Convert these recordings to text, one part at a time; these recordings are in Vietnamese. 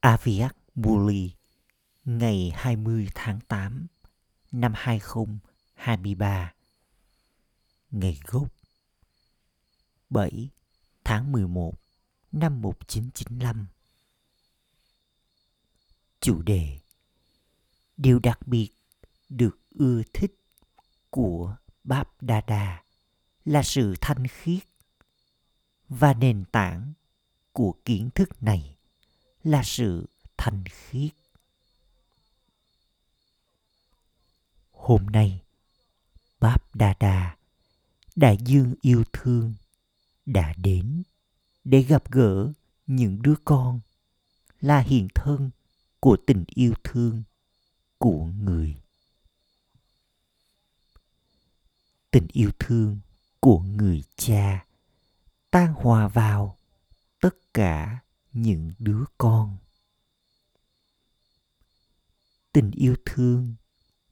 Aviak Bully ngày 20 tháng 8 năm 2023 Ngày gốc 7 tháng 11 năm 1995 Chủ đề, Điều đặc biệt được ưa thích của Báp Đa Đa là sự thanh khiết và nền tảng của kiến thức này là sự thành khiết. Hôm nay báp Đa Đa, đại dương yêu thương đã đến để gặp gỡ những đứa con là hiện thân của tình yêu thương của người. Tình yêu thương của người cha tan hòa vào tất cả những đứa con. Tình yêu thương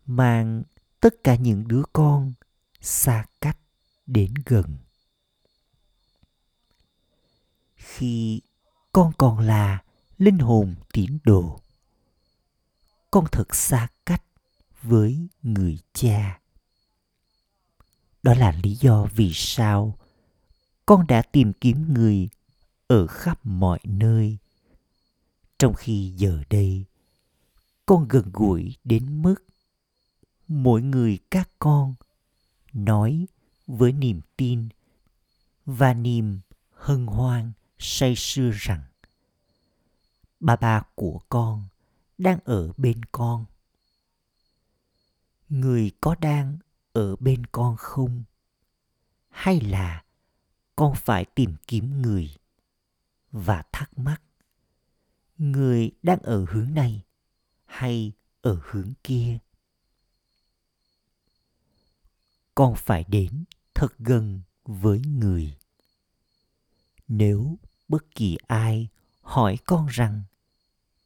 mang tất cả những đứa con xa cách đến gần. Khi con còn là linh hồn tín đồ, con thật xa cách với người cha. Đó là lý do vì sao con đã tìm kiếm người ở khắp mọi nơi. Trong khi giờ đây, con gần gũi đến mức mỗi người các con nói với niềm tin và niềm hân hoan say sưa rằng ba ba của con đang ở bên con. Người có đang ở bên con không? Hay là con phải tìm kiếm người? Và thắc mắc, người đang ở hướng này hay ở hướng kia? Con phải đến thật gần với người. Nếu bất kỳ ai hỏi con rằng,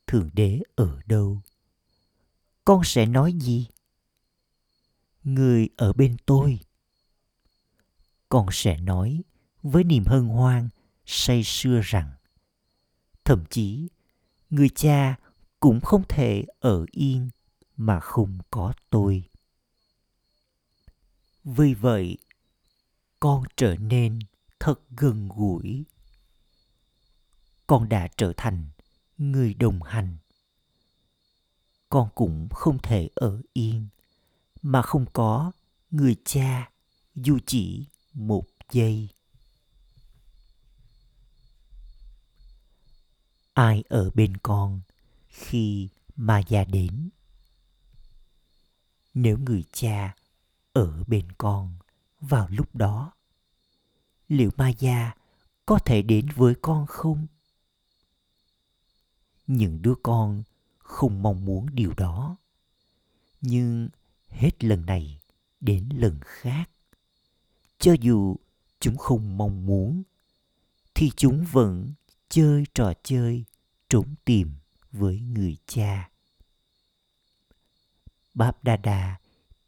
thượng đế ở đâu, con sẽ nói gì? Người ở bên tôi. Con sẽ nói với niềm hân hoan say sưa rằng, thậm chí, người cha cũng không thể ở yên mà không có tôi. Vì vậy, con trở nên thật gần gũi. Con đã trở thành người đồng hành. Con cũng không thể ở yên mà không có người cha dù chỉ một giây. Ai ở bên con khi ma già đến? Nếu người cha ở bên con vào lúc đó, liệu ma gia có thể đến với con không? Những đứa con không mong muốn điều đó, nhưng hết lần này đến lần khác. Cho dù chúng không mong muốn, thì chúng vẫn chơi trò chơi, trốn tìm với người cha. Báp đa đa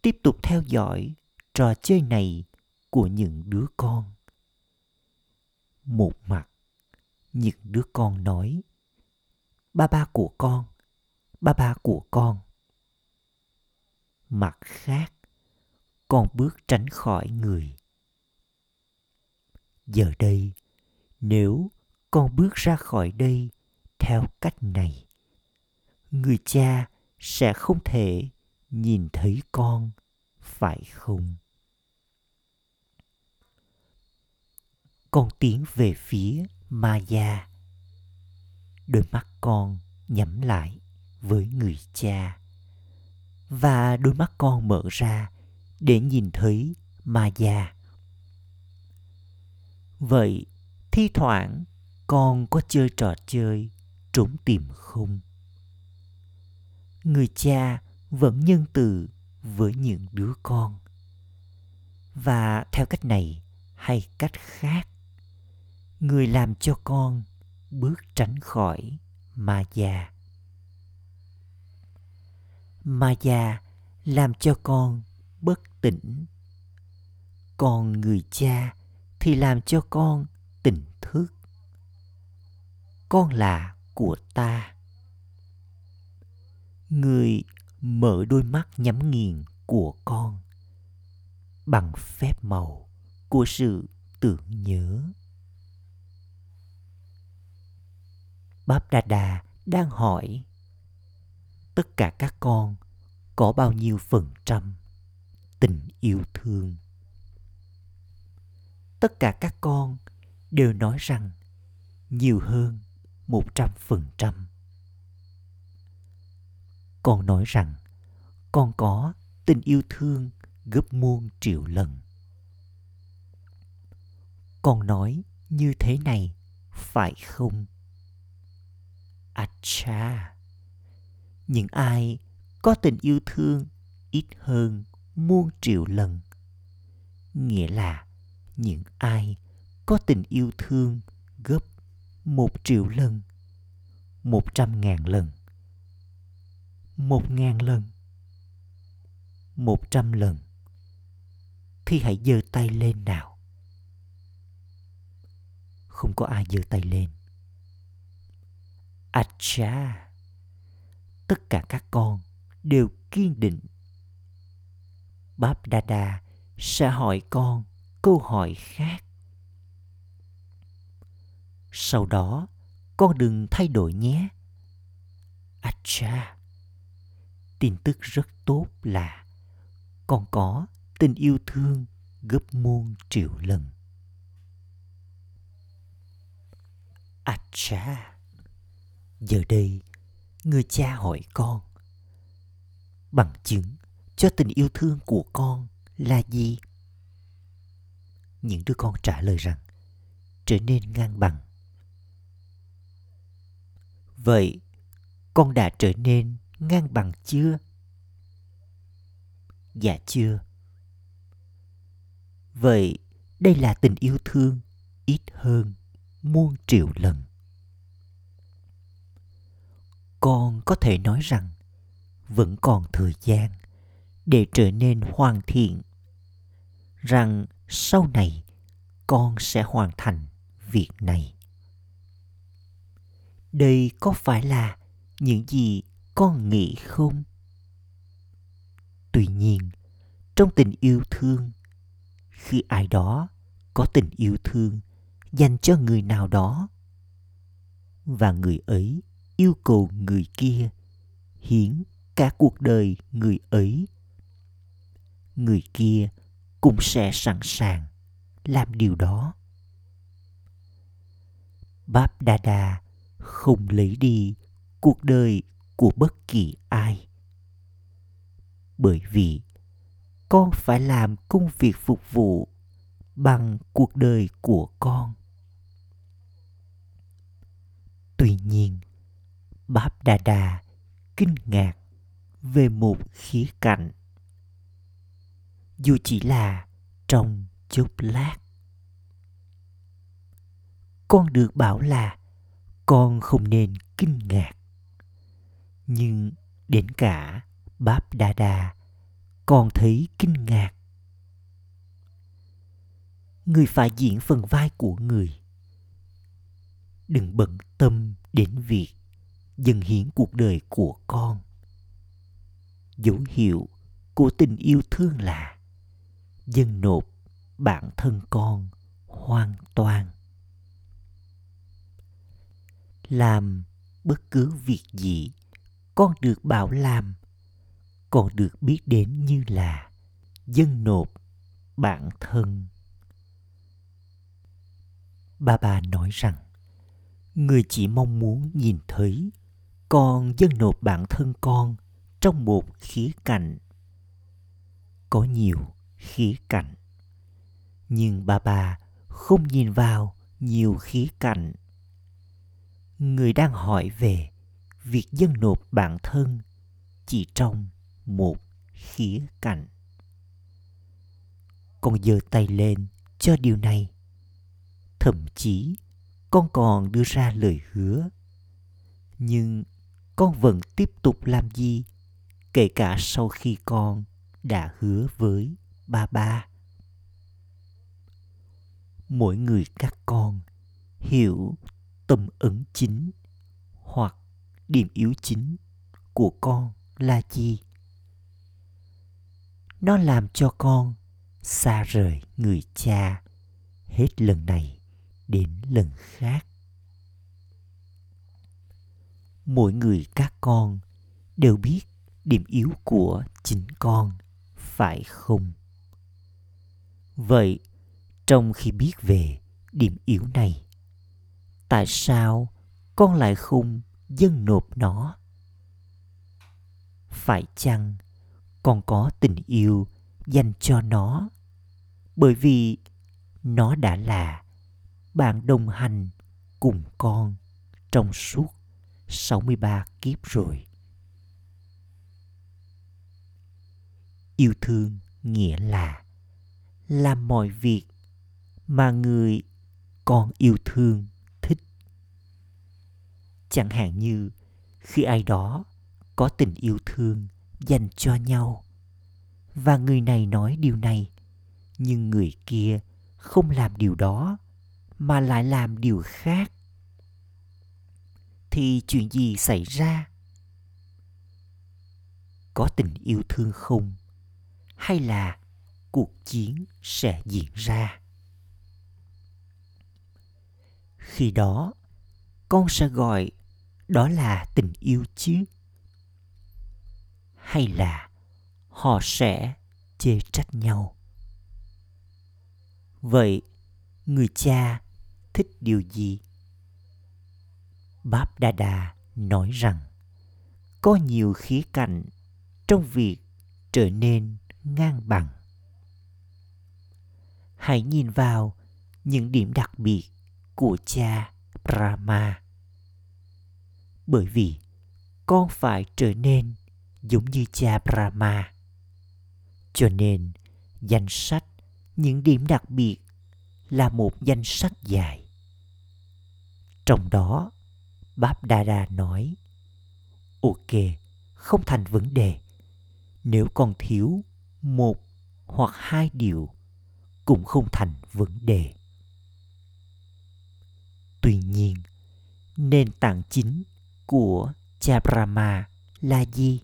tiếp tục theo dõi trò chơi này của những đứa con. Một mặt, những đứa con nói, ba ba của con, ba ba của con. Mặt khác, con bước tránh khỏi người. Giờ đây, nếu con bước ra khỏi đây theo cách này. Người cha sẽ không thể nhìn thấy con, phải không? Con tiến về phía ma gia đôi mắt con nhắm lại với người cha. Và đôi mắt con mở ra để nhìn thấy ma gia vậy thi thoảng con có chơi trò chơi trốn tìm không? Người cha vẫn nhân từ với những đứa con. Và theo cách này hay cách khác, người làm cho con bước tránh khỏi ma già. Ma già làm cho con bất tỉnh, còn người cha thì làm cho con con là của ta. Người mở đôi mắt nhắm nghiền của con bằng phép màu của sự tưởng nhớ. Báp đa đa đang hỏi, tất cả các con có bao nhiêu phần trăm tình yêu thương? Tất cả các con đều nói rằng nhiều hơn một trăm phần trăm. Con nói rằng, con có tình yêu thương gấp muôn triệu lần. Con nói như thế này, phải không? Acha, những ai có tình yêu thương ít hơn muôn triệu lần, nghĩa là những ai có tình yêu thương gấp một triệu lần. Một trăm ngàn lần. Một ngàn lần. Một trăm lần. Thì hãy giơ tay lên nào. Không có ai giơ tay lên. À cha tất cả các con đều kiên định. Báp đa đa sẽ hỏi con câu hỏi khác sau đó, con đừng thay đổi nhé. À cha tin tức rất tốt là con có tình yêu thương gấp muôn triệu lần. À cha giờ đây, người cha hỏi con, bằng chứng cho tình yêu thương của con là gì? Những đứa con trả lời rằng, trở nên ngang bằng vậy, con đã trở nên ngang bằng chưa? Dạ chưa. Vậy đây là tình yêu thương ít hơn muôn triệu lần. Con có thể nói rằng vẫn còn thời gian để trở nên hoàn thiện, rằng sau này con sẽ hoàn thành việc này đây có phải là những gì con nghĩ không? Tuy nhiên, trong tình yêu thương, khi ai đó có tình yêu thương dành cho người nào đó, và người ấy yêu cầu người kia hiến cả cuộc đời người ấy, người kia cũng sẽ sẵn sàng làm điều đó. Báp đa đa không lấy đi cuộc đời của bất kỳ ai. Bởi vì con phải làm công việc phục vụ bằng cuộc đời của con. Tuy nhiên, báp đà đà kinh ngạc về một khía cạnh. Dù chỉ là trong chốc lát, con được bảo là con không nên kinh ngạc. Nhưng đến cả báp đa đa, con thấy kinh ngạc. Người phải diễn phần vai của người. Đừng bận tâm đến việc dâng hiến cuộc đời của con. Dấu hiệu của tình yêu thương là dâng nộp bản thân con hoàn toàn làm bất cứ việc gì con được bảo làm còn được biết đến như là dân nộp bản thân. Bà bà nói rằng, người chỉ mong muốn nhìn thấy con dân nộp bản thân con trong một khía cạnh. Có nhiều khía cạnh, nhưng bà bà không nhìn vào nhiều khía cạnh người đang hỏi về việc dân nộp bản thân chỉ trong một khía cạnh. Con giơ tay lên cho điều này. Thậm chí con còn đưa ra lời hứa. Nhưng con vẫn tiếp tục làm gì kể cả sau khi con đã hứa với ba ba? Mỗi người các con hiểu tâm ấn chính hoặc điểm yếu chính của con là gì? Nó làm cho con xa rời người cha hết lần này đến lần khác. Mỗi người các con đều biết điểm yếu của chính con, phải không? Vậy, trong khi biết về điểm yếu này tại sao con lại không dâng nộp nó phải chăng con có tình yêu dành cho nó bởi vì nó đã là bạn đồng hành cùng con trong suốt 63 kiếp rồi. Yêu thương nghĩa là làm mọi việc mà người con yêu thương. Chẳng hạn như, khi ai đó có tình yêu thương dành cho nhau. Và người này nói điều này, nhưng người kia không làm điều đó, mà lại làm điều khác. Thì chuyện gì xảy ra? Có tình yêu thương không? Hay là cuộc chiến sẽ diễn ra? Khi đó, con sẽ gọi đó là tình yêu chứ? Hay là họ sẽ chê trách nhau? Vậy người cha thích điều gì? Báp đa đa nói rằng, có nhiều khía cạnh trong việc trở nên ngang bằng. Hãy nhìn vào những điểm đặc biệt của cha brahma bởi vì con phải trở nên giống như cha brahma. Cho nên, danh sách những điểm đặc biệt là một danh sách dài. Trong đó, báp đa đa nói, ok, không thành vấn đề. Nếu còn thiếu một hoặc hai điều cũng không thành vấn đề. Tuy nhiên, nền tảng chính của cha brahma là gì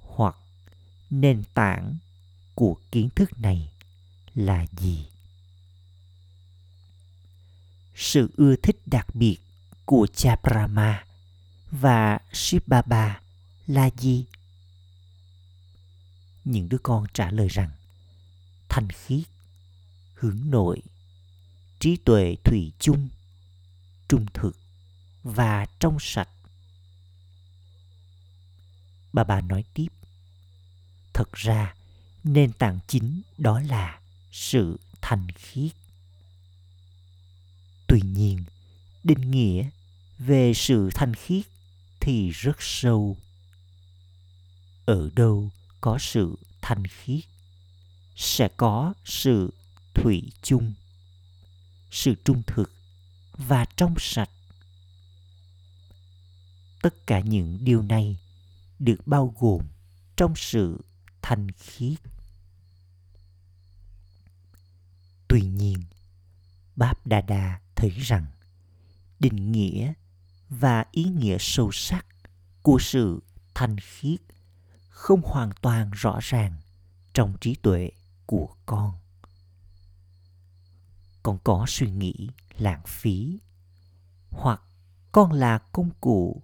hoặc nền tảng của kiến thức này là gì sự ưa thích đặc biệt của cha Brahma và Shivbaba là gì? Những đứa con trả lời rằng thanh khiết, hướng nội, trí tuệ thủy chung, trung thực và trong sạch. Bà bà nói tiếp, thật ra nền tảng chính đó là sự thanh khiết. Tuy nhiên định nghĩa về sự thanh khiết thì rất sâu. Ở đâu có sự thanh khiết sẽ có sự thủy chung sự trung thực và trong sạch tất cả những điều này được bao gồm trong sự thanh khiết. Tuy nhiên, báp đa đa thấy rằng định nghĩa và ý nghĩa sâu sắc của sự thanh khiết không hoàn toàn rõ ràng trong trí tuệ của con. Con có suy nghĩ lãng phí hoặc con là công cụ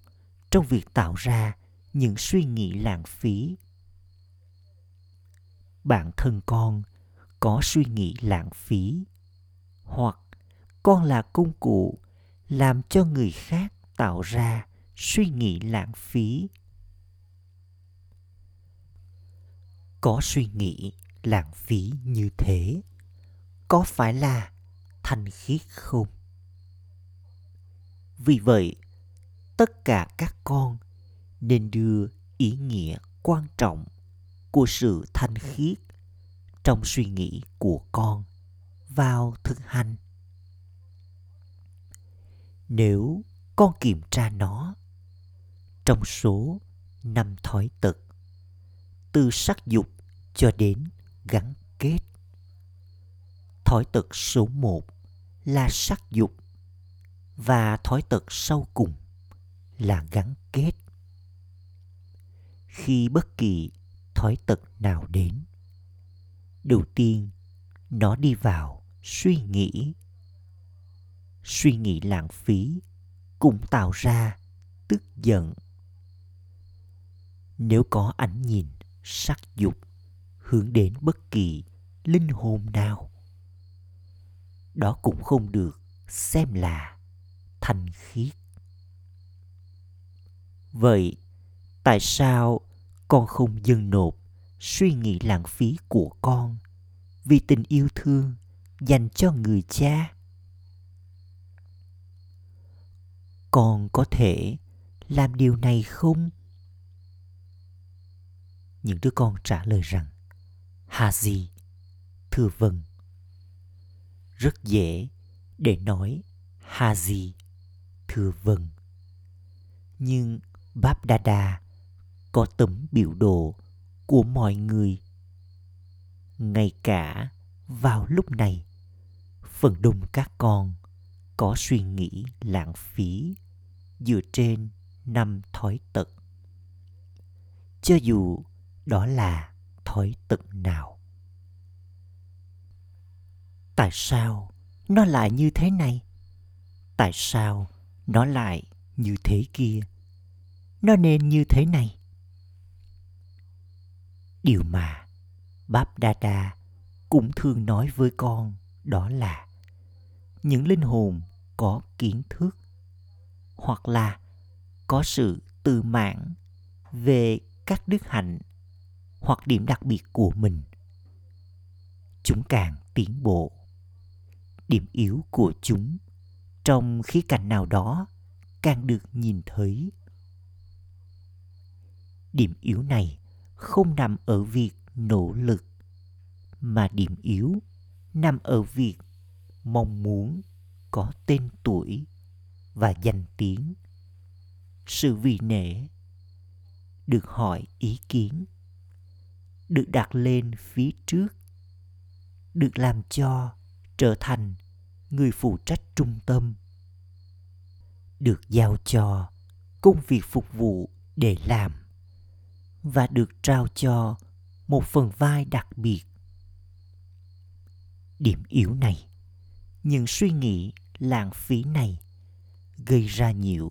trong việc tạo ra những suy nghĩ lãng phí. Bản thân con có suy nghĩ lãng phí, hoặc con là công cụ làm cho người khác tạo ra suy nghĩ lãng phí. Có suy nghĩ lãng phí như thế, có phải là thanh khiết không? Vì vậy tất cả các con nên đưa ý nghĩa quan trọng của sự thanh khiết trong suy nghĩ của con vào thực hành. Nếu con kiểm tra nó trong số năm thói tật, từ sắc dục cho đến gắn kết thói tật số một là sắc dục và thói tật sau cùng là gắn kết. Khi bất kỳ thói tật nào đến, đầu tiên nó đi vào suy nghĩ. Suy nghĩ lãng phí cũng tạo ra tức giận. Nếu có ảnh nhìn, sắc dục hướng đến bất kỳ linh hồn nào, đó cũng không được xem là thành khiết vậy tại sao con không dâng nộp suy nghĩ lãng phí của con vì tình yêu thương dành cho người cha? Con có thể làm điều này không? Những đứa con trả lời rằng, hà gì, thưa vâng. Rất dễ để nói, hà gì, thưa vâng. Nhưng báp đa đa có tấm biểu đồ của mọi người. Ngay cả vào lúc này, phần đông các con có suy nghĩ lãng phí dựa trên năm thói tật cho dù đó là thói tật nào. Tại sao nó lại như thế này? Tại sao nó lại như thế kia? Nó nên như thế này. Điều mà báp đa đa cũng thường nói với con đó là những linh hồn có kiến thức hoặc là có sự tự mãn về các đức hạnh hoặc điểm đặc biệt của mình, chúng càng tiến bộ. Điểm yếu của chúng trong khía cạnh nào đó càng được nhìn thấy điểm yếu này không nằm ở việc nỗ lực, mà điểm yếu nằm ở việc mong muốn có tên tuổi và danh tiếng. Sự vì nể được hỏi ý kiến, được đặt lên phía trước, được làm cho trở thành người phụ trách trung tâm, được giao cho công việc phục vụ để làm và được trao cho một phần vai đặc biệt. Điểm yếu này, những suy nghĩ lãng phí này gây ra nhiều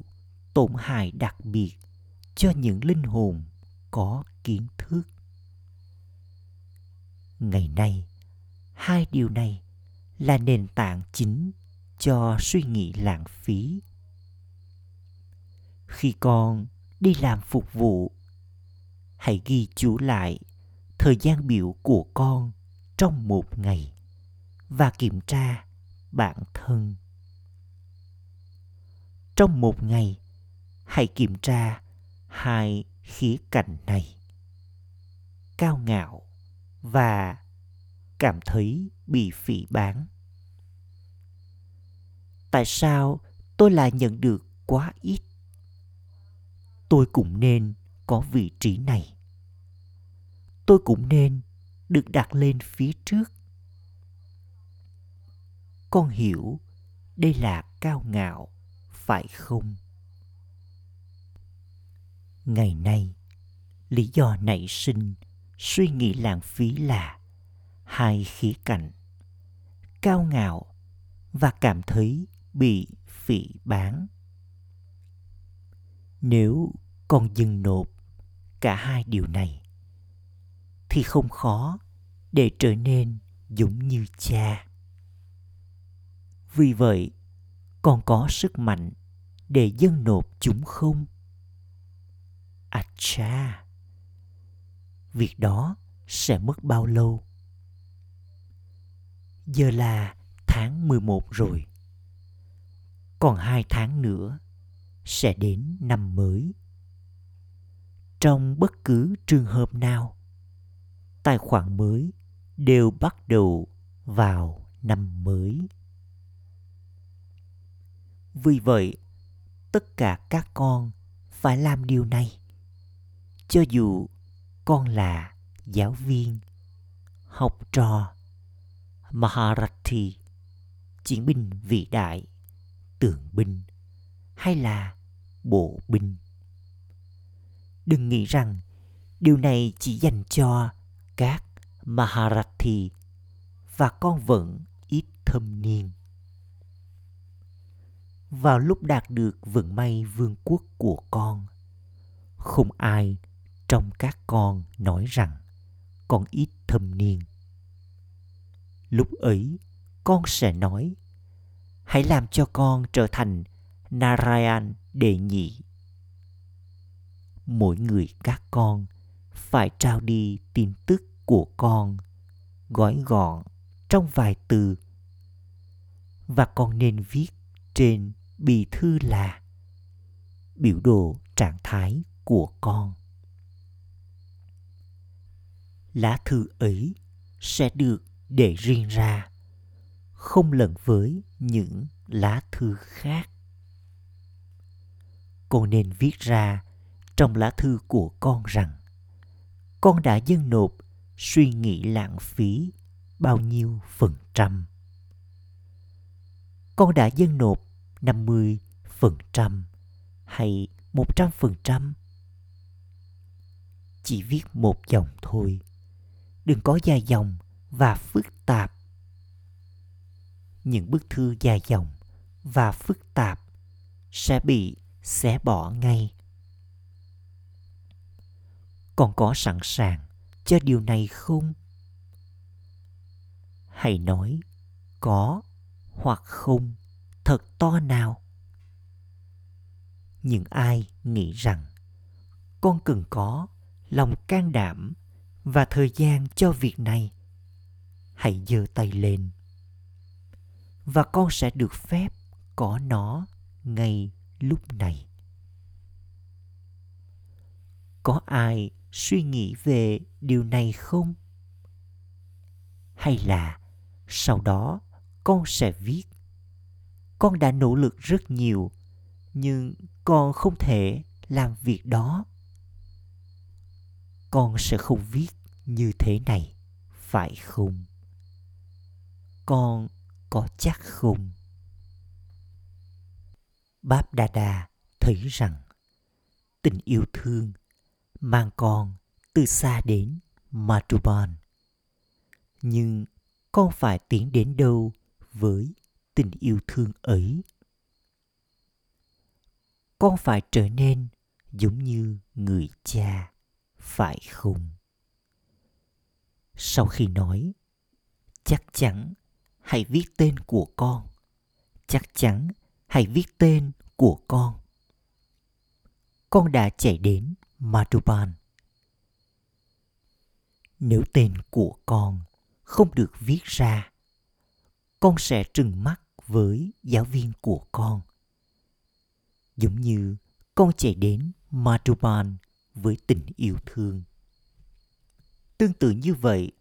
tổn hại đặc biệt cho những linh hồn có kiến thức. Ngày nay, hai điều này là nền tảng chính cho suy nghĩ lãng phí. Khi con đi làm phục vụ hãy ghi chú lại thời gian biểu của con trong một ngày và kiểm tra bản thân. Trong một ngày, hãy kiểm tra hai khía cạnh này cao ngạo và cảm thấy bị phỉ báng. Tại sao tôi lại nhận được quá ít? Tôi cũng nên có vị trí này tôi cũng nên được đặt lên phía trước. Con hiểu đây là cao ngạo, phải không? Ngày nay, lý do nảy sinh suy nghĩ lãng phí là hai khía cạnh, cao ngạo và cảm thấy bị phỉ bán nếu con dừng nộp cả hai điều này thì không khó để trở nên giống như cha. Vì vậy, con có sức mạnh để dâng nộp chúng không? À cha việc đó sẽ mất bao lâu? Giờ là tháng 11 rồi. Còn hai tháng nữa sẽ đến năm mới. Trong bất cứ trường hợp nào tài khoản mới đều bắt đầu vào năm mới. Vì vậy, tất cả các con phải làm điều này. Cho dù con là giáo viên, học trò, maharathi, chiến binh vĩ đại tượng binh hay là bộ binh. Đừng nghĩ rằng điều này chỉ dành cho các maharathi và con vẫn ít thâm niên. Vào lúc đạt được vận may vương quốc của con, không ai trong các con nói rằng con ít thâm niên. Lúc ấy, con sẽ nói, hãy làm cho con trở thành narayan đệ nhị. Mỗi người các con phải trao đi tin tức của con gói gọn trong vài từ. Và con nên viết trên bì thư là biểu đồ trạng thái của con. Lá thư ấy sẽ được để riêng ra, không lẫn với những lá thư khác. Con nên viết ra trong lá thư của con rằng con đã dâng nộp, suy nghĩ lãng phí, bao nhiêu phần trăm. Con đã dâng nộp 50 phần trăm hay 100 phần trăm. Chỉ viết một dòng thôi. Đừng có dài dòng và phức tạp. Những bức thư dài dòng và phức tạp sẽ bị xé bỏ ngay. Con có sẵn sàng cho điều này không? Hãy nói, có hoặc không, thật to nào. Những ai nghĩ rằng con cần có lòng can đảm và thời gian cho việc này, hãy giơ tay lên và con sẽ được phép có nó ngay lúc này có ai suy nghĩ về điều này không? Hay là sau đó con sẽ viết? Con đã nỗ lực rất nhiều, nhưng con không thể làm việc đó. Con sẽ không viết như thế này, phải không? Con có chắc không? Báp đa đa thấy rằng tình yêu thương mang con từ xa đến Madhuban. Nhưng con phải tiến đến đâu với tình yêu thương ấy? Con phải trở nên giống như người cha, phải không? Sau khi nói, chắc chắn hãy viết tên của con. Chắc chắn hãy viết tên của con. Con đã chạy đến Madhuban. Nếu tên của con không được viết ra, con sẽ trừng mắt với giáo viên của con. Giống như con chạy đến Madhuban với tình yêu thương. Tương tự như vậy,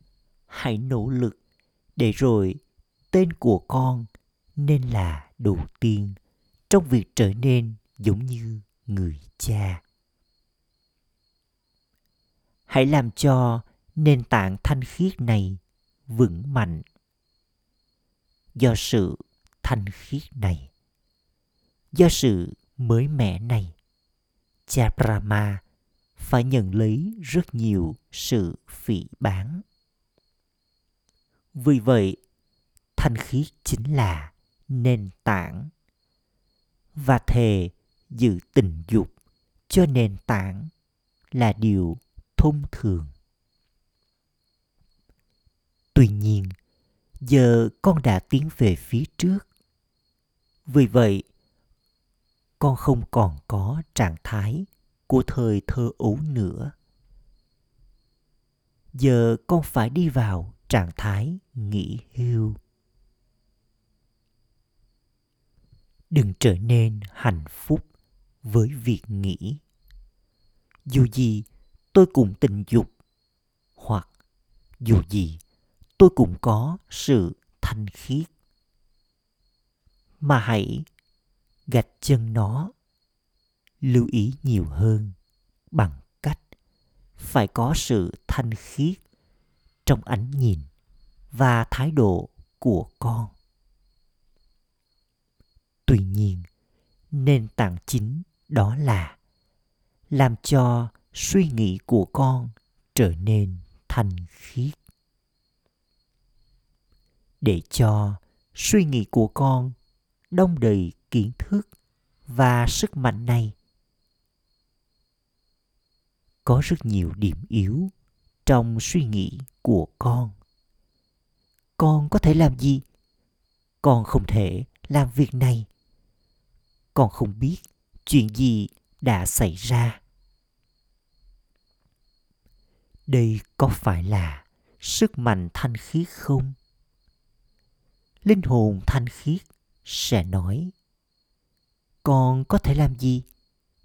hãy nỗ lực để rồi tên của con nên là đầu tiên trong việc trở nên giống như người cha hãy làm cho nền tảng thanh khiết này vững mạnh. Do sự thanh khiết này, do sự mới mẻ này, cha brahma phải nhận lấy rất nhiều sự phỉ bán vì vậy, thanh khiết chính là nền tảng và thề giữ tình dục cho nền tảng là điều thông thường. Tuy nhiên, giờ con đã tiến về phía trước. Vì vậy, con không còn có trạng thái của thời thơ ấu nữa. Giờ con phải đi vào trạng thái nghỉ hưu. Đừng trở nên hạnh phúc với việc nghĩ dù gì tôi cũng tình dục. Hoặc, dù gì, tôi cũng có sự thanh khiết. Mà hãy gạch chân nó, lưu ý nhiều hơn bằng cách phải có sự thanh khiết trong ánh nhìn và thái độ của con. Tuy nhiên, nền tảng chính đó là làm cho suy nghĩ của con trở nên thanh khiết. Để cho suy nghĩ của con đông đầy kiến thức và sức mạnh này, có rất nhiều điểm yếu trong suy nghĩ của con. Con có thể làm gì? Con không thể làm việc này. Con không biết chuyện gì đã xảy ra đây có phải là sức mạnh thanh khiết không? Linh hồn thanh khiết sẽ nói con có thể làm gì?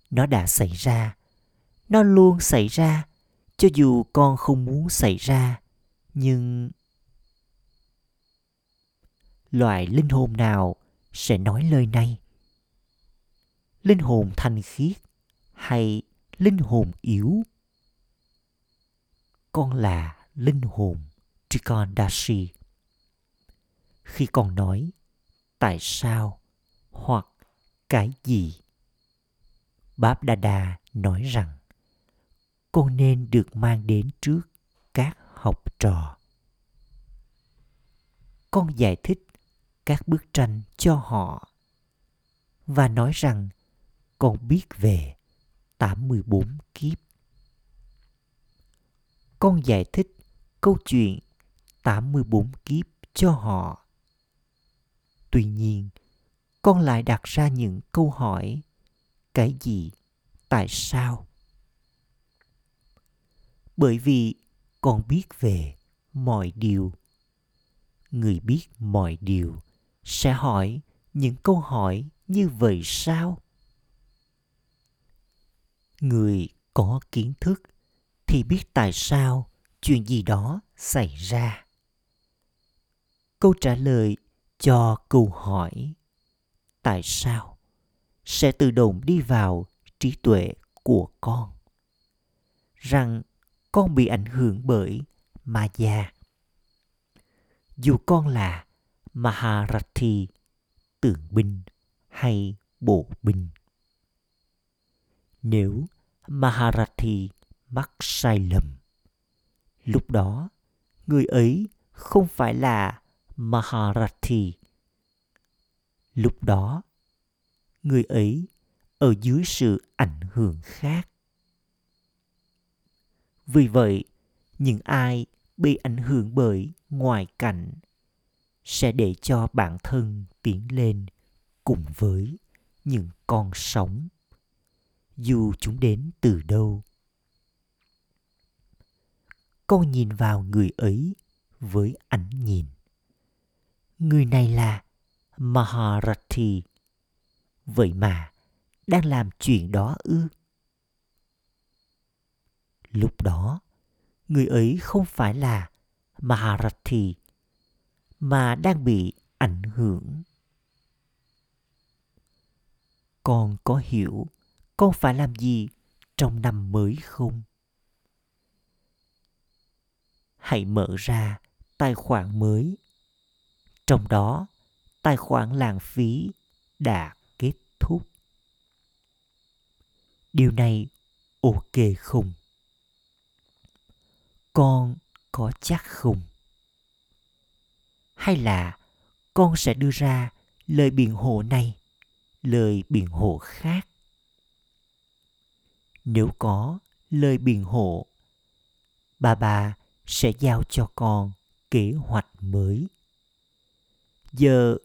Nó đã xảy ra. Nó luôn xảy ra, cho dù con không muốn xảy ra, nhưng loại linh hồn nào sẽ nói lời này? Linh hồn thanh khiết hay linh hồn yếu? Con là linh hồn Trikondashi. Khi con nói tại sao hoặc cái gì, Báp Đa Đa nói rằng con nên được mang đến trước các học trò. Con giải thích các bức tranh cho họ và nói rằng con biết về 84 kiếp con giải thích câu chuyện 84 kiếp cho họ. Tuy nhiên, con lại đặt ra những câu hỏi cái gì tại sao? Bởi vì con biết về mọi điều. Người biết mọi điều sẽ hỏi những câu hỏi như vậy sao? Người có kiến thức thì biết tại sao chuyện gì đó xảy ra. Câu trả lời cho câu hỏi, tại sao? sẽ tự động đi vào trí tuệ của con. Rằng con bị ảnh hưởng bởi ma già dù con là maharathi tượng binh hay bộ binh. Nếu maharathi mắc sai lầm. Lúc đó người ấy không phải là maharathi lúc đó người ấy ở dưới sự ảnh hưởng khác. Vì vậy những ai bị ảnh hưởng bởi ngoại cảnh sẽ để cho bản thân tiến lên cùng với những con sóng, dù chúng đến từ đâu con nhìn vào người ấy với ánh nhìn. Người này là maharathi vậy mà đang làm chuyện đó ư? Lúc đó, người ấy không phải là maharathi mà đang bị ảnh hưởng. Con có hiểu con phải làm gì trong năm mới không? Hãy mở ra tài khoản mới. Trong đó, tài khoản lãng phí đã kết thúc. Điều này ok không? Con có chắc không? Hay là con sẽ đưa ra lời biện hộ này, lời biện hộ khác? Nếu có lời biện hộ, bà bà sẽ giao cho con kế hoạch mới. Giờ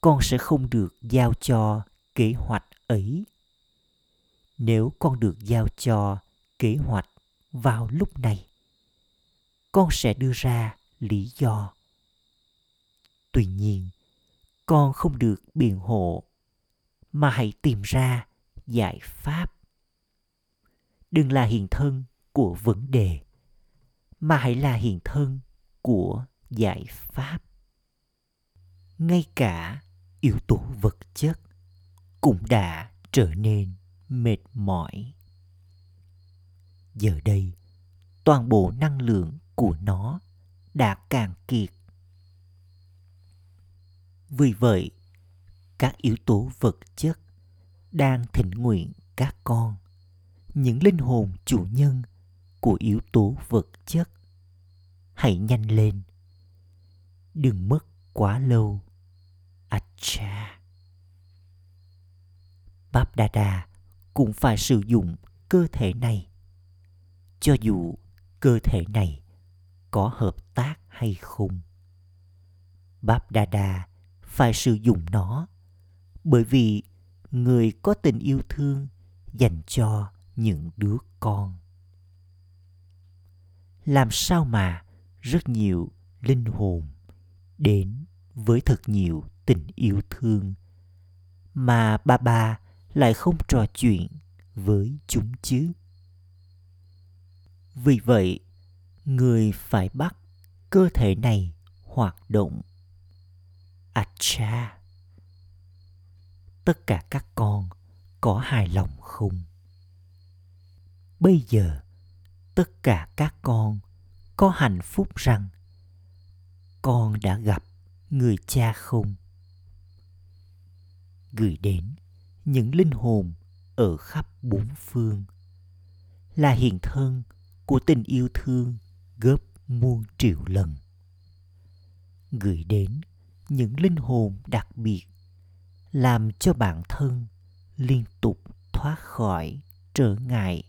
con sẽ không được giao cho kế hoạch ấy. Nếu con được giao cho kế hoạch vào lúc này, con sẽ đưa ra lý do. Tuy nhiên, con không được biện hộ, mà hãy tìm ra giải pháp. Đừng là hiện thân của vấn đề mà hãy là hiện thân của giải pháp. Ngay cả yếu tố vật chất cũng đã trở nên mệt mỏi. Giờ đây, toàn bộ năng lượng của nó đã cạn kiệt. Vì vậy, các yếu tố vật chất đang thỉnh nguyện các con, những linh hồn chủ nhân của yếu tố vật chất. Hãy nhanh lên. Đừng mất quá lâu. Acha. Báp đa đa cũng phải sử dụng cơ thể này. Cho dù cơ thể này có hợp tác hay không báp đa đa phải sử dụng nó bởi vì người có tình yêu thương dành cho những đứa con làm sao mà rất nhiều linh hồn đến với thật nhiều tình yêu thương mà ba ba lại không trò chuyện với chúng chứ? Vì vậy, người phải bắt cơ thể này hoạt động. Acha! Tất cả các con có hài lòng không? Bây giờ tất cả các con có hạnh phúc rằng con đã gặp người cha không? Gửi đến những linh hồn ở khắp bốn phương là hiện thân của tình yêu thương gấp muôn triệu lần. Gửi đến những linh hồn đặc biệt làm cho bản thân liên tục thoát khỏi trở ngại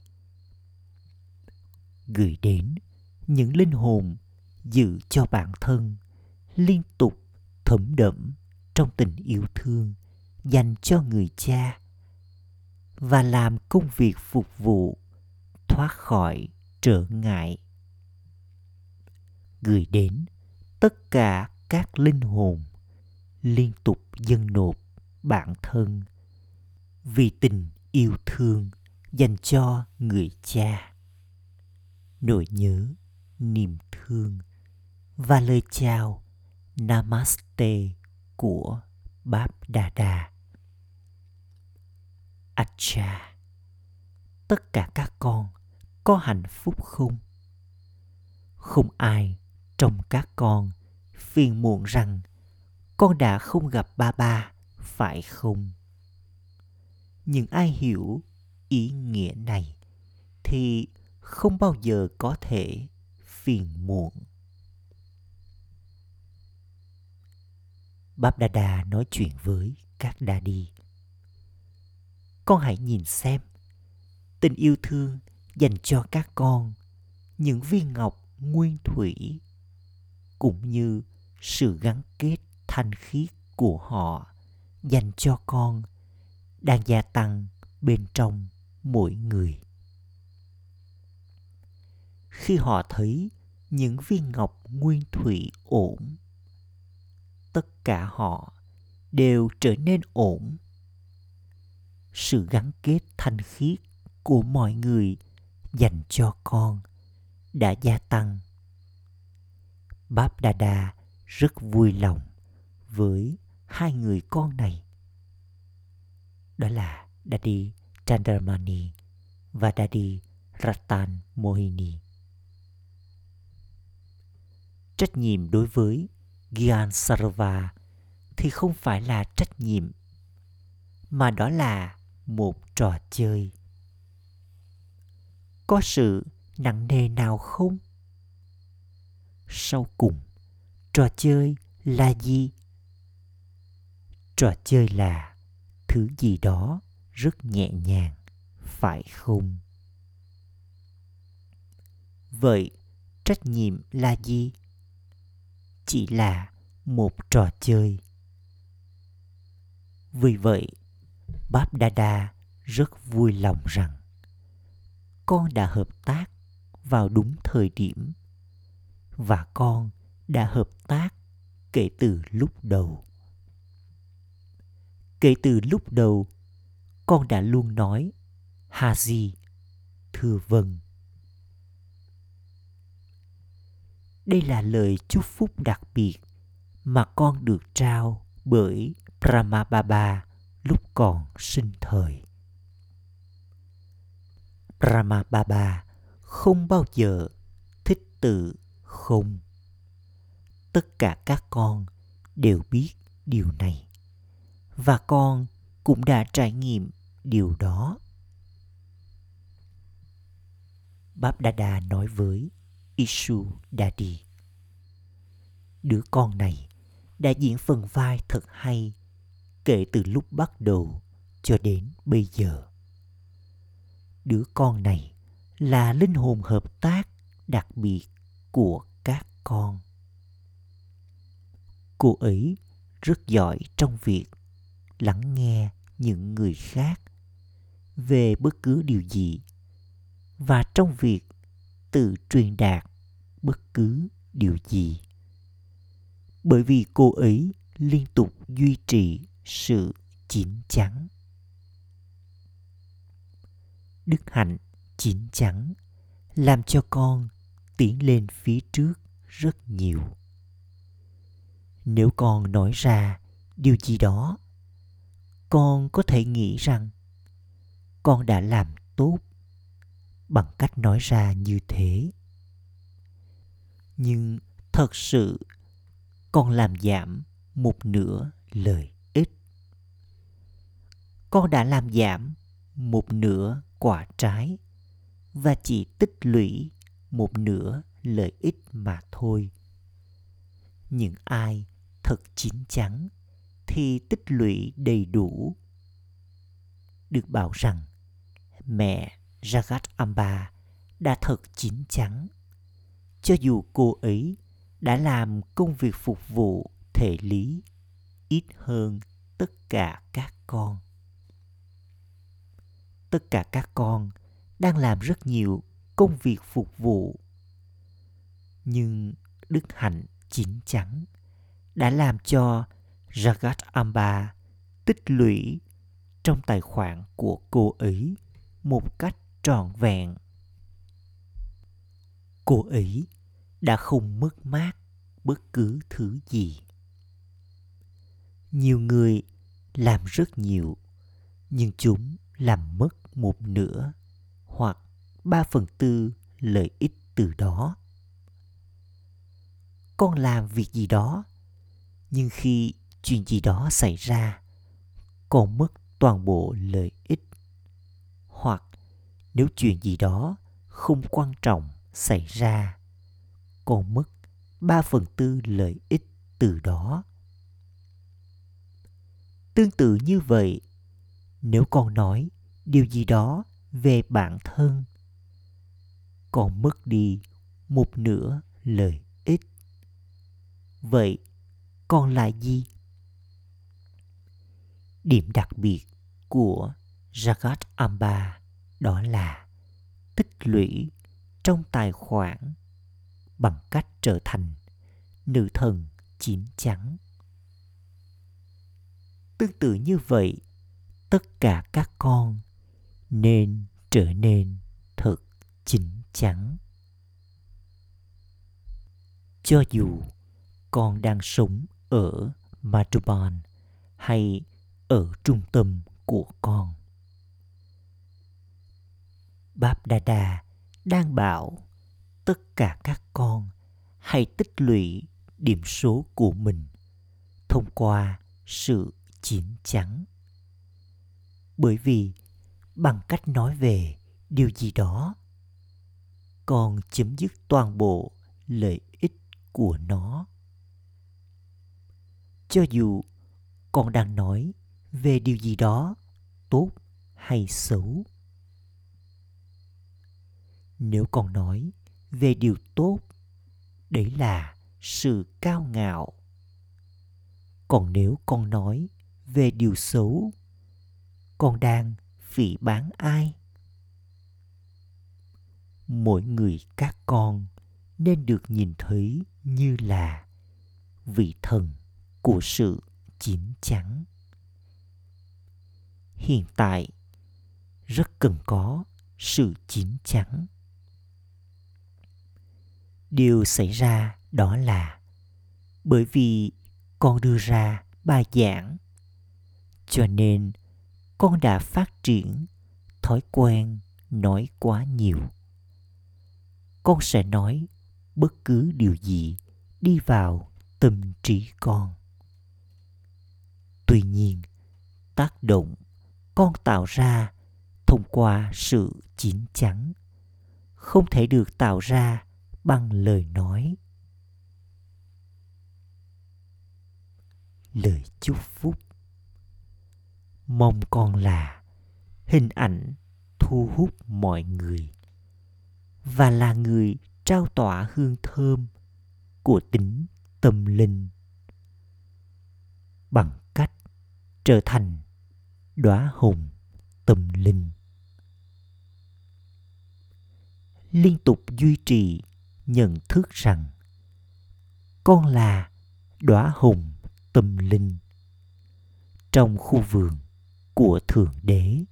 gửi đến những linh hồn giữ cho bản thân liên tục thấm đẫm trong tình yêu thương dành cho người cha và làm công việc phục vụ thoát khỏi trở ngại. Gửi đến tất cả các linh hồn liên tục dâng nộp bản thân vì tình yêu thương dành cho người cha nỗi nhớ, niềm thương và lời chào namaste của báp đà đà acha, tất cả các con có hạnh phúc không? Không ai trong các con phiền muộn rằng con đã không gặp ba ba, phải không? Những ai hiểu ý nghĩa này thì không bao giờ có thể phiền muộn. Báp đa đa nói chuyện với các đa đi con hãy nhìn xem, tình yêu thương dành cho các con, những viên ngọc, nguyên thủy, cũng như sự gắn kết thanh khiết của họ dành cho con đang gia tăng bên trong mỗi người khi họ thấy những viên ngọc nguyên thủy ổn. Tất cả họ đều trở nên ổn. Sự gắn kết thanh khiết của mọi người dành cho con đã gia tăng. Báp đa đa rất vui lòng với hai người con này. Đó là Daddy Chandramani và Daddy Ratan Mohini. Trách nhiệm đối với Gyan Sarva thì không phải là trách nhiệm mà đó là một trò chơi. Có sự nặng nề nào không? Sau cùng, trò chơi là gì? Trò chơi là thứ gì đó rất nhẹ nhàng, phải không? Vậy, trách nhiệm là gì? Chỉ là một trò chơi. Vì vậy, Báp Đa Đa rất vui lòng rằng con đã hợp tác vào đúng thời điểm và con đã hợp tác kể từ lúc đầu kể từ lúc đầu con đã luôn nói hà gì thưa vâng đây là lời chúc phúc đặc biệt mà con được trao bởi Brahma Baba lúc còn sinh thời. Brahma Baba không bao giờ thích tự không. Tất cả các con đều biết điều này và con cũng đã trải nghiệm điều đó. Báp Đa nói với Isu Daddy. Đứa con này đã diễn phần vai thật hay kể từ lúc bắt đầu cho đến bây giờ. Đứa con này là linh hồn hợp tác đặc biệt của các con. Cô ấy rất giỏi trong việc lắng nghe những người khác về bất cứ điều gì và trong việc tự truyền đạt bất cứ điều gì. Bởi vì cô ấy liên tục duy trì sự chín chắn. Đức hạnh chín chắn làm cho con tiến lên phía trước rất nhiều. Nếu con nói ra điều gì đó, con có thể nghĩ rằng con đã làm tốt bằng cách nói ra như thế nhưng thật sự con làm giảm một nửa lợi ích. Con đã làm giảm một nửa quả trái và chỉ tích lũy một nửa lợi ích mà thôi. Những ai thật chín chắn thì tích lũy đầy đủ? Được bảo rằng mẹ Jagat Amba đã thật chín chắn cho dù cô ấy đã làm công việc phục vụ thể lý, ít hơn tất cả các con tất cả các con đang làm rất nhiều công việc phục vụ, nhưng đức hạnh chín chắn đã làm cho Jagat Amba tích lũy trong tài khoản của cô ấy một cách trọn vẹn. Cô ấy đã không mất mát bất cứ thứ gì. Nhiều người làm rất nhiều, nhưng chúng làm mất một nửa hoặc ba phần tư lợi ích từ đó. Con làm việc gì đó, nhưng khi chuyện gì đó xảy ra, con mất toàn bộ lợi ích. Hoặc nếu chuyện gì đó không quan trọng xảy ra, còn mất ba phần tư lợi ích từ đó. Tương tự như vậy, nếu con nói điều gì đó về bản thân, còn mất đi một nửa lợi ích. Vậy còn là gì? Điểm đặc biệt của Jagat Amba đó là tích lũy trong tài khoản bằng cách trở thành nữ thần chín chắn. Tương tự như vậy, tất cả các con nên trở nên thật chín chắn. Cho dù con đang sống ở Madhuban hay ở trung tâm của con. Báp Đa Đa đang bảo tất cả các con hãy tích lũy điểm số của mình thông qua sự chín chắn. Bởi vì bằng cách nói về điều gì đó, con chấm dứt toàn bộ lợi ích của nó. Cho dù con đang nói về điều gì đó tốt hay xấu nếu con nói về điều tốt, đấy là sự cao ngạo. Còn nếu con nói về điều xấu, con đang phỉ bán ai? Mỗi người các con nên được nhìn thấy như là vị thần của sự chín chắn. Hiện tại rất cần có sự chín chắn điều xảy ra đó là bởi vì con đưa ra bài giảng, cho nên con đã phát triển thói quen nói quá nhiều. Con sẽ nói bất cứ điều gì đi vào tâm trí con. Tuy nhiên, tác động con tạo ra thông qua sự chín chắn không thể được tạo ra bằng lời nói. Lời chúc phúc. Mong con là hình ảnh thu hút mọi người và là người trao tỏa hương thơm của tính tâm linh bằng cách trở thành đóa hồng tâm linh. Liên tục duy trì nhận thức rằng con là đóa hồng tâm linh trong khu vườn của thượng đế.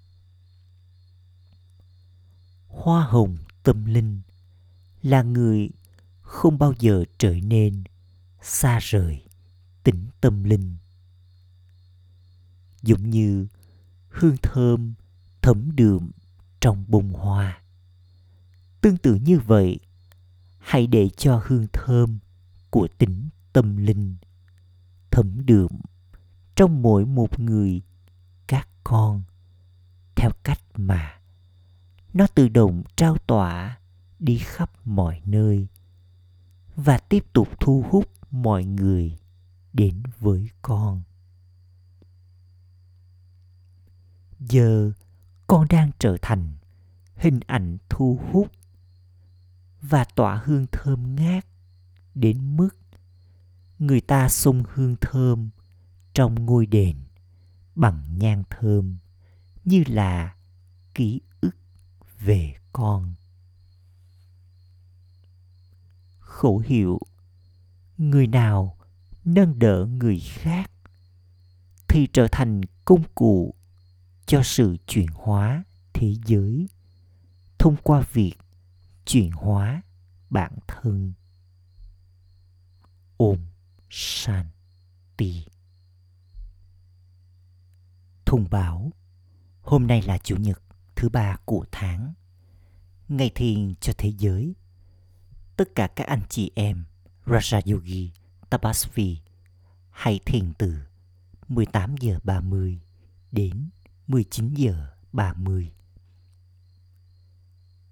Hoa hồng tâm linh là người không bao giờ trở nên xa rời tính tâm linh. Giống như hương thơm thấm đượm trong bông hoa. Tương tự như vậy hãy để cho hương thơm của tính tâm linh thấm đượm trong mỗi một người các con theo cách mà nó tự động trao tỏa đi khắp mọi nơi và tiếp tục thu hút mọi người đến với con. Giờ con đang trở thành hình ảnh thu hút và tỏa hương thơm ngát đến mức người ta xung hương thơm trong ngôi đền bằng nhang thơm như là ký ức về con. Khẩu hiệu, người nào nâng đỡ người khác thì trở thành công cụ cho sự chuyển hóa thế giới thông qua việc chuyển hóa bản thân. Ôm shanti. Thông báo, hôm nay là chủ nhật thứ ba của tháng. Ngày thiền cho thế giới. Tất cả các anh chị em, Raja Yogi, Tapasvi hãy thiền từ 18 giờ 30 đến 19 giờ 30.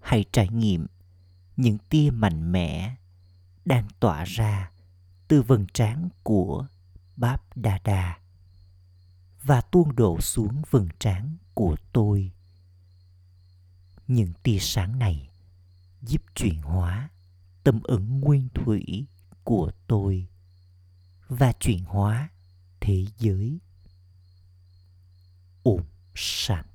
Hãy trải nghiệm những tia mạnh mẽ đang tỏa ra từ vầng trán của Báp Đa Đa và tuôn đổ xuống vầng trán của tôi. Những tia sáng này giúp chuyển hóa tâm ẩn nguyên thủy của tôi và chuyển hóa thế giới. Ổn sạch.